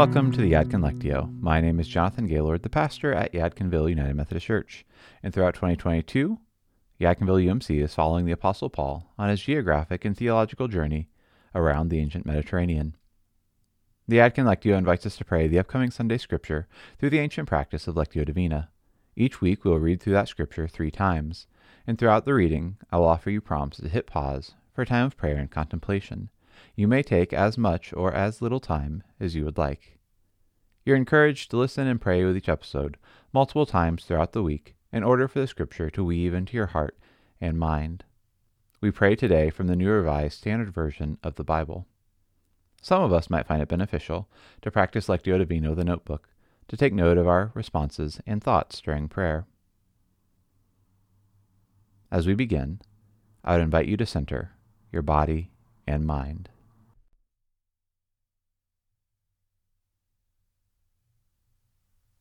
Welcome to the Yadkin Lectio. My name is Jonathan Gaylord, the pastor at Yadkinville United Methodist Church. And throughout 2022, Yadkinville UMC is following the Apostle Paul on his geographic and theological journey around the ancient Mediterranean. The Yadkin Lectio invites us to pray the upcoming Sunday scripture through the ancient practice of Lectio Divina. Each week we will read through that scripture three times, and throughout the reading I will offer you prompts to hit pause for a time of prayer and contemplation. You may take as much or as little time as you would like. You're encouraged to listen and pray with each episode multiple times throughout the week in order for the scripture to weave into your heart and mind. We pray today from the New Revised Standard Version of the Bible. Some of us might find it beneficial to practice Lectio Divina with a notebook to take note of our responses and thoughts during prayer. As we begin, I would invite you to center your body and mind.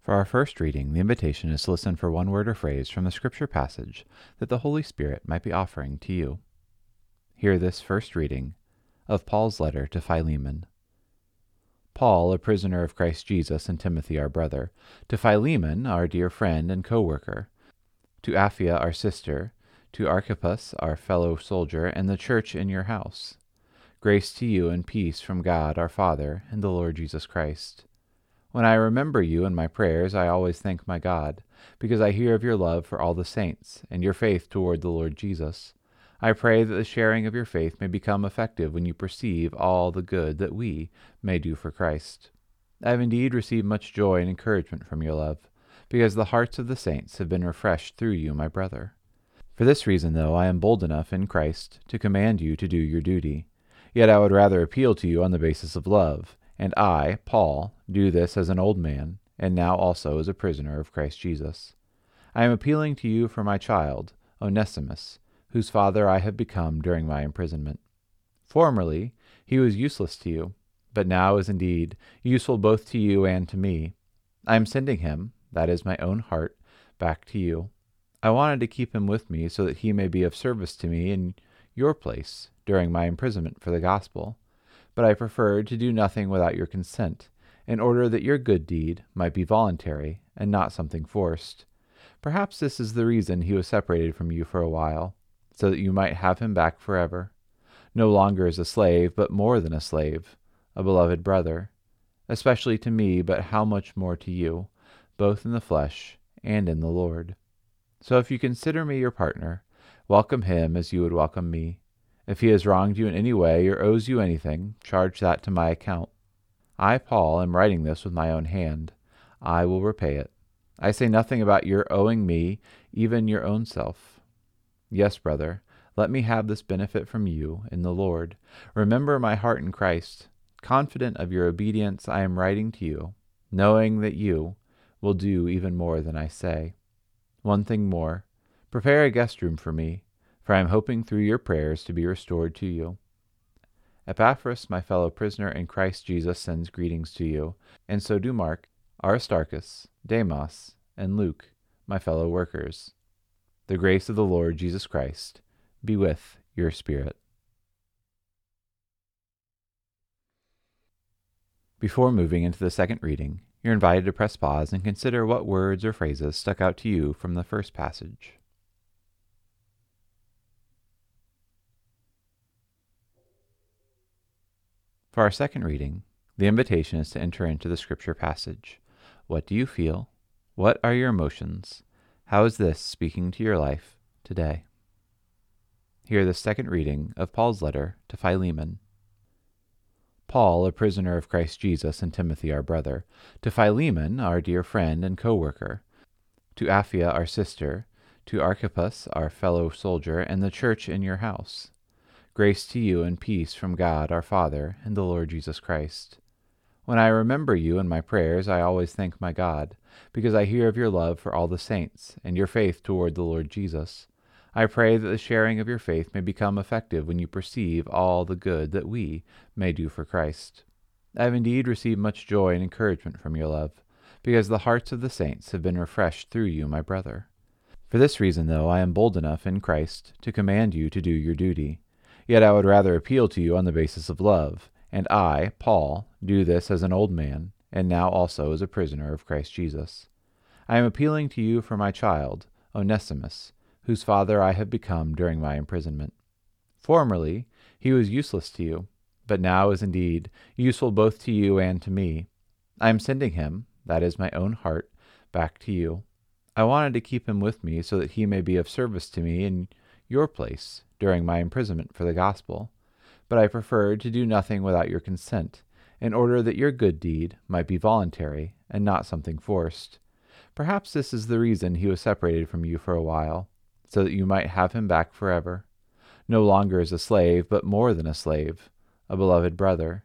For our first reading, the invitation is to listen for one word or phrase from the scripture passage that the Holy Spirit might be offering to you. Hear this first reading of Paul's letter to Philemon. Paul, a prisoner of Christ Jesus, and Timothy, our brother, to Philemon, our dear friend and co worker, to Apphia, our sister, to Archippus, our fellow soldier, and the church in your house. Grace to you and peace from God our Father and the Lord Jesus Christ. When I remember you in my prayers, I always thank my God, because I hear of your love for all the saints, and your faith toward the Lord Jesus. I pray that the sharing of your faith may become effective when you perceive all the good that we may do for Christ. I have indeed received much joy and encouragement from your love, because the hearts of the saints have been refreshed through you, my brother. For this reason, though, I am bold enough in Christ to command you to do your duty. Yet I would rather appeal to you on the basis of love and I, Paul, do this as an old man, and now also as a prisoner of Christ Jesus. I am appealing to you for my child, Onesimus, whose father I have become during my imprisonment. Formerly he was useless to you, but now is indeed useful both to you and to me. I am sending him, that is my own heart, back to you. I wanted to keep him with me so that he may be of service to me in your place during my imprisonment for the gospel but I preferred to do nothing without your consent, in order that your good deed might be voluntary and not something forced. Perhaps this is the reason he was separated from you for a while, so that you might have him back forever, no longer as a slave, but more than a slave, a beloved brother, especially to me, but how much more to you, both in the flesh and in the Lord. So if you consider me your partner, welcome him as you would welcome me. If he has wronged you in any way or owes you anything, charge that to my account. I, Paul, am writing this with my own hand. I will repay it. I say nothing about your owing me even your own self. Yes, brother, let me have this benefit from you in the Lord. Remember my heart in Christ. Confident of your obedience, I am writing to you, knowing that you will do even more than I say. One thing more prepare a guest room for me for I am hoping through your prayers to be restored to you. Epaphras, my fellow prisoner in Christ Jesus, sends greetings to you, and so do Mark, Aristarchus, Demas, and Luke, my fellow workers. The grace of the Lord Jesus Christ be with your spirit. Before moving into the second reading, you're invited to press pause and consider what words or phrases stuck out to you from the first passage. For our second reading, the invitation is to enter into the scripture passage. What do you feel? What are your emotions? How is this speaking to your life today? Hear the second reading of Paul's letter to Philemon. Paul, a prisoner of Christ Jesus, and Timothy, our brother, to Philemon, our dear friend and co worker, to Apphia, our sister, to Archippus, our fellow soldier, and the church in your house. Grace to you and peace from God our Father and the Lord Jesus Christ. When I remember you in my prayers, I always thank my God, because I hear of your love for all the saints and your faith toward the Lord Jesus. I pray that the sharing of your faith may become effective when you perceive all the good that we may do for Christ. I have indeed received much joy and encouragement from your love, because the hearts of the saints have been refreshed through you, my brother. For this reason, though, I am bold enough in Christ to command you to do your duty. Yet I would rather appeal to you on the basis of love, and I, Paul, do this as an old man, and now also as a prisoner of Christ Jesus. I am appealing to you for my child, Onesimus, whose father I have become during my imprisonment. Formerly he was useless to you, but now is indeed useful both to you and to me. I am sending him, that is my own heart, back to you. I wanted to keep him with me so that he may be of service to me in your place during my imprisonment for the gospel. But I preferred to do nothing without your consent, in order that your good deed might be voluntary and not something forced. Perhaps this is the reason he was separated from you for a while, so that you might have him back forever, no longer as a slave, but more than a slave, a beloved brother,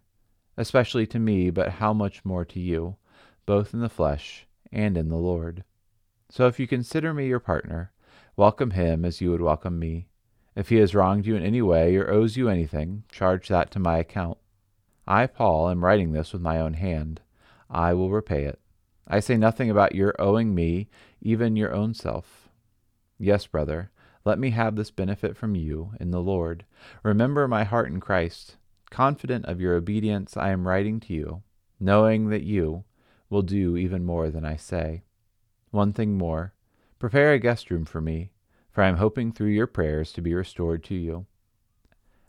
especially to me, but how much more to you, both in the flesh and in the Lord. So if you consider me your partner, welcome him as you would welcome me. If he has wronged you in any way or owes you anything, charge that to my account. I, Paul, am writing this with my own hand. I will repay it. I say nothing about your owing me, even your own self. Yes, brother, let me have this benefit from you in the Lord. Remember my heart in Christ. Confident of your obedience, I am writing to you, knowing that you will do even more than I say. One thing more prepare a guest room for me, for I am hoping through your prayers to be restored to you.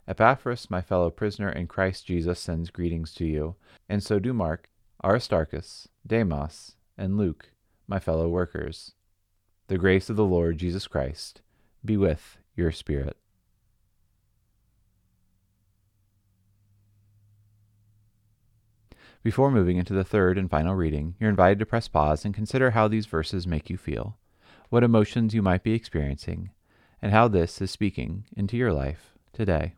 Epaphras, my fellow prisoner in Christ Jesus, sends greetings to you, and so do Mark, Aristarchus, Demas, and Luke, my fellow workers. The grace of the Lord Jesus Christ be with your spirit. Before moving into the third and final reading, you're invited to press pause and consider how these verses make you feel, what emotions you might be experiencing, and how this is speaking into your life today.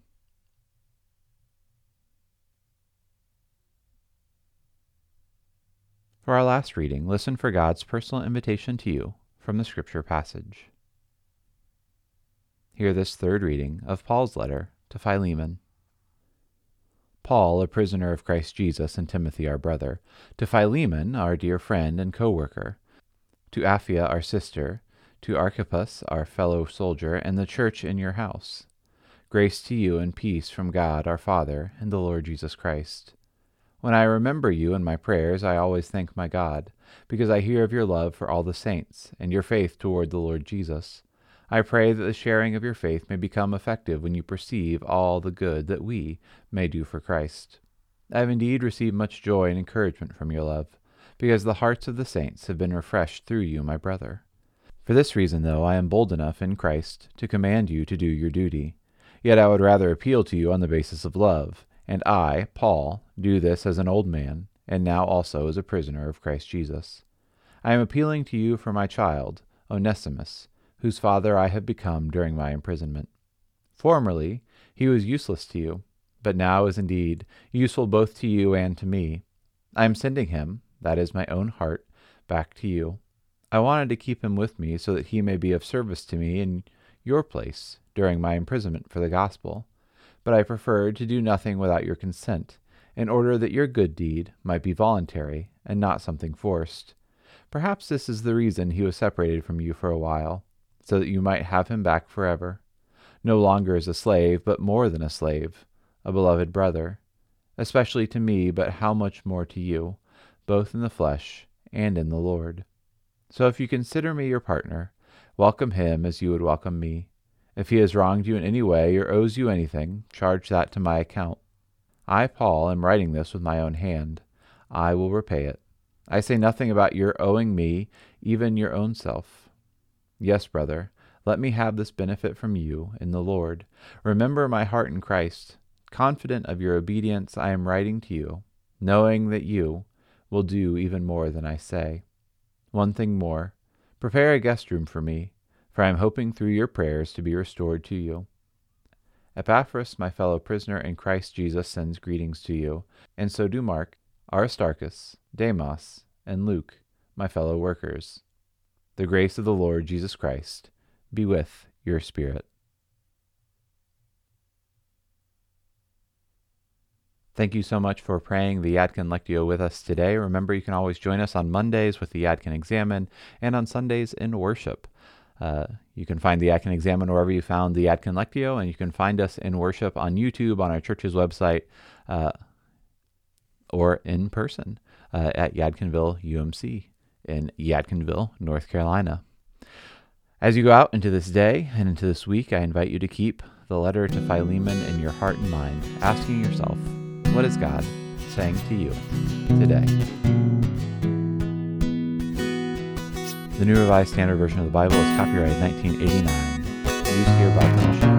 For our last reading, listen for God's personal invitation to you from the Scripture passage. Hear this third reading of Paul's letter to Philemon. Paul, a prisoner of Christ Jesus, and Timothy, our brother, to Philemon, our dear friend and co worker, to Apphia, our sister, to Archippus, our fellow soldier, and the church in your house. Grace to you and peace from God our Father and the Lord Jesus Christ. When I remember you in my prayers, I always thank my God, because I hear of your love for all the saints, and your faith toward the Lord Jesus. I pray that the sharing of your faith may become effective when you perceive all the good that we may do for Christ. I have indeed received much joy and encouragement from your love, because the hearts of the saints have been refreshed through you, my brother. For this reason, though, I am bold enough in Christ to command you to do your duty. Yet I would rather appeal to you on the basis of love and I, Paul, do this as an old man, and now also as a prisoner of Christ Jesus. I am appealing to you for my child, Onesimus, whose father I have become during my imprisonment. Formerly he was useless to you, but now is indeed useful both to you and to me. I am sending him, that is my own heart, back to you. I wanted to keep him with me so that he may be of service to me in your place during my imprisonment for the gospel but I preferred to do nothing without your consent, in order that your good deed might be voluntary and not something forced. Perhaps this is the reason he was separated from you for a while, so that you might have him back forever, no longer as a slave, but more than a slave, a beloved brother, especially to me, but how much more to you, both in the flesh and in the Lord. So if you consider me your partner, welcome him as you would welcome me. If he has wronged you in any way or owes you anything, charge that to my account. I, Paul, am writing this with my own hand. I will repay it. I say nothing about your owing me, even your own self. Yes, brother, let me have this benefit from you in the Lord. Remember my heart in Christ. Confident of your obedience, I am writing to you, knowing that you will do even more than I say. One thing more prepare a guest room for me for I am hoping through your prayers to be restored to you. Epaphras, my fellow prisoner in Christ Jesus, sends greetings to you, and so do Mark, Aristarchus, Demas, and Luke, my fellow workers. The grace of the Lord Jesus Christ be with your spirit. Thank you so much for praying the Yadkin Lectio with us today. Remember, you can always join us on Mondays with the Yadkin Examen and on Sundays in worship. Uh, you can find the Yadkin Examen wherever you found the Yadkin Lectio, and you can find us in worship on YouTube, on our church's website, uh, or in person. uh, at Yadkinville UMC in Yadkinville, North Carolina. As you go out into this day and into this week, I invite you to keep the letter to Philemon in your heart and mind, asking yourself, what is God saying to you today? The New Revised Standard Version of the Bible is copyrighted 1989, used here by permission